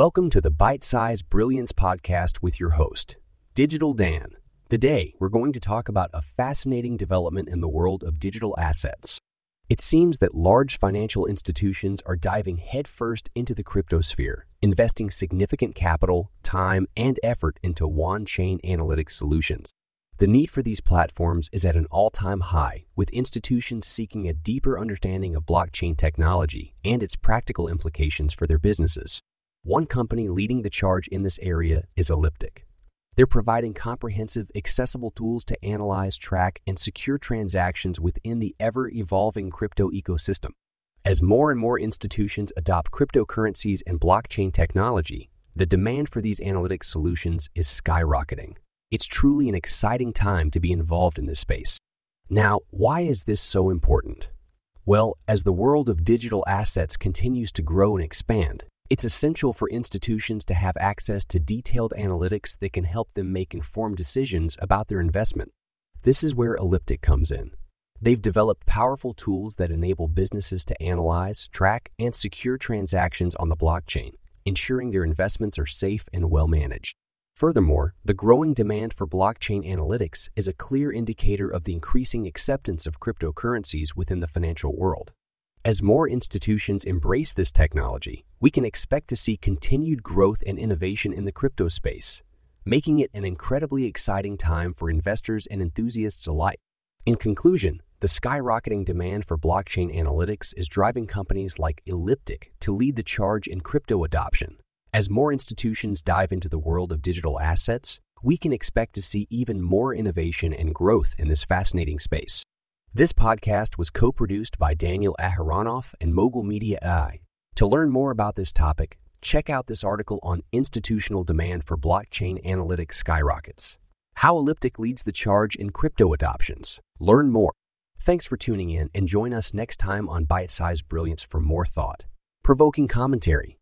Welcome to the Bite Size Brilliance Podcast with your host, Digital Dan. Today, we're going to talk about a fascinating development in the world of digital assets. It seems that large financial institutions are diving headfirst into the cryptosphere, investing significant capital, time, and effort into on-chain analytics solutions. The need for these platforms is at an all time high, with institutions seeking a deeper understanding of blockchain technology and its practical implications for their businesses. One company leading the charge in this area is Elliptic. They're providing comprehensive, accessible tools to analyze, track, and secure transactions within the ever evolving crypto ecosystem. As more and more institutions adopt cryptocurrencies and blockchain technology, the demand for these analytics solutions is skyrocketing. It's truly an exciting time to be involved in this space. Now, why is this so important? Well, as the world of digital assets continues to grow and expand, it's essential for institutions to have access to detailed analytics that can help them make informed decisions about their investment. This is where Elliptic comes in. They've developed powerful tools that enable businesses to analyze, track, and secure transactions on the blockchain, ensuring their investments are safe and well managed. Furthermore, the growing demand for blockchain analytics is a clear indicator of the increasing acceptance of cryptocurrencies within the financial world. As more institutions embrace this technology, we can expect to see continued growth and innovation in the crypto space, making it an incredibly exciting time for investors and enthusiasts alike. In conclusion, the skyrocketing demand for blockchain analytics is driving companies like Elliptic to lead the charge in crypto adoption as more institutions dive into the world of digital assets, we can expect to see even more innovation and growth in this fascinating space. This podcast was co produced by Daniel Aharonoff and Mogul Media AI. To learn more about this topic, check out this article on institutional demand for blockchain analytics skyrockets. How Elliptic leads the charge in crypto adoptions. Learn more. Thanks for tuning in and join us next time on Bite Size Brilliance for more thought, provoking commentary,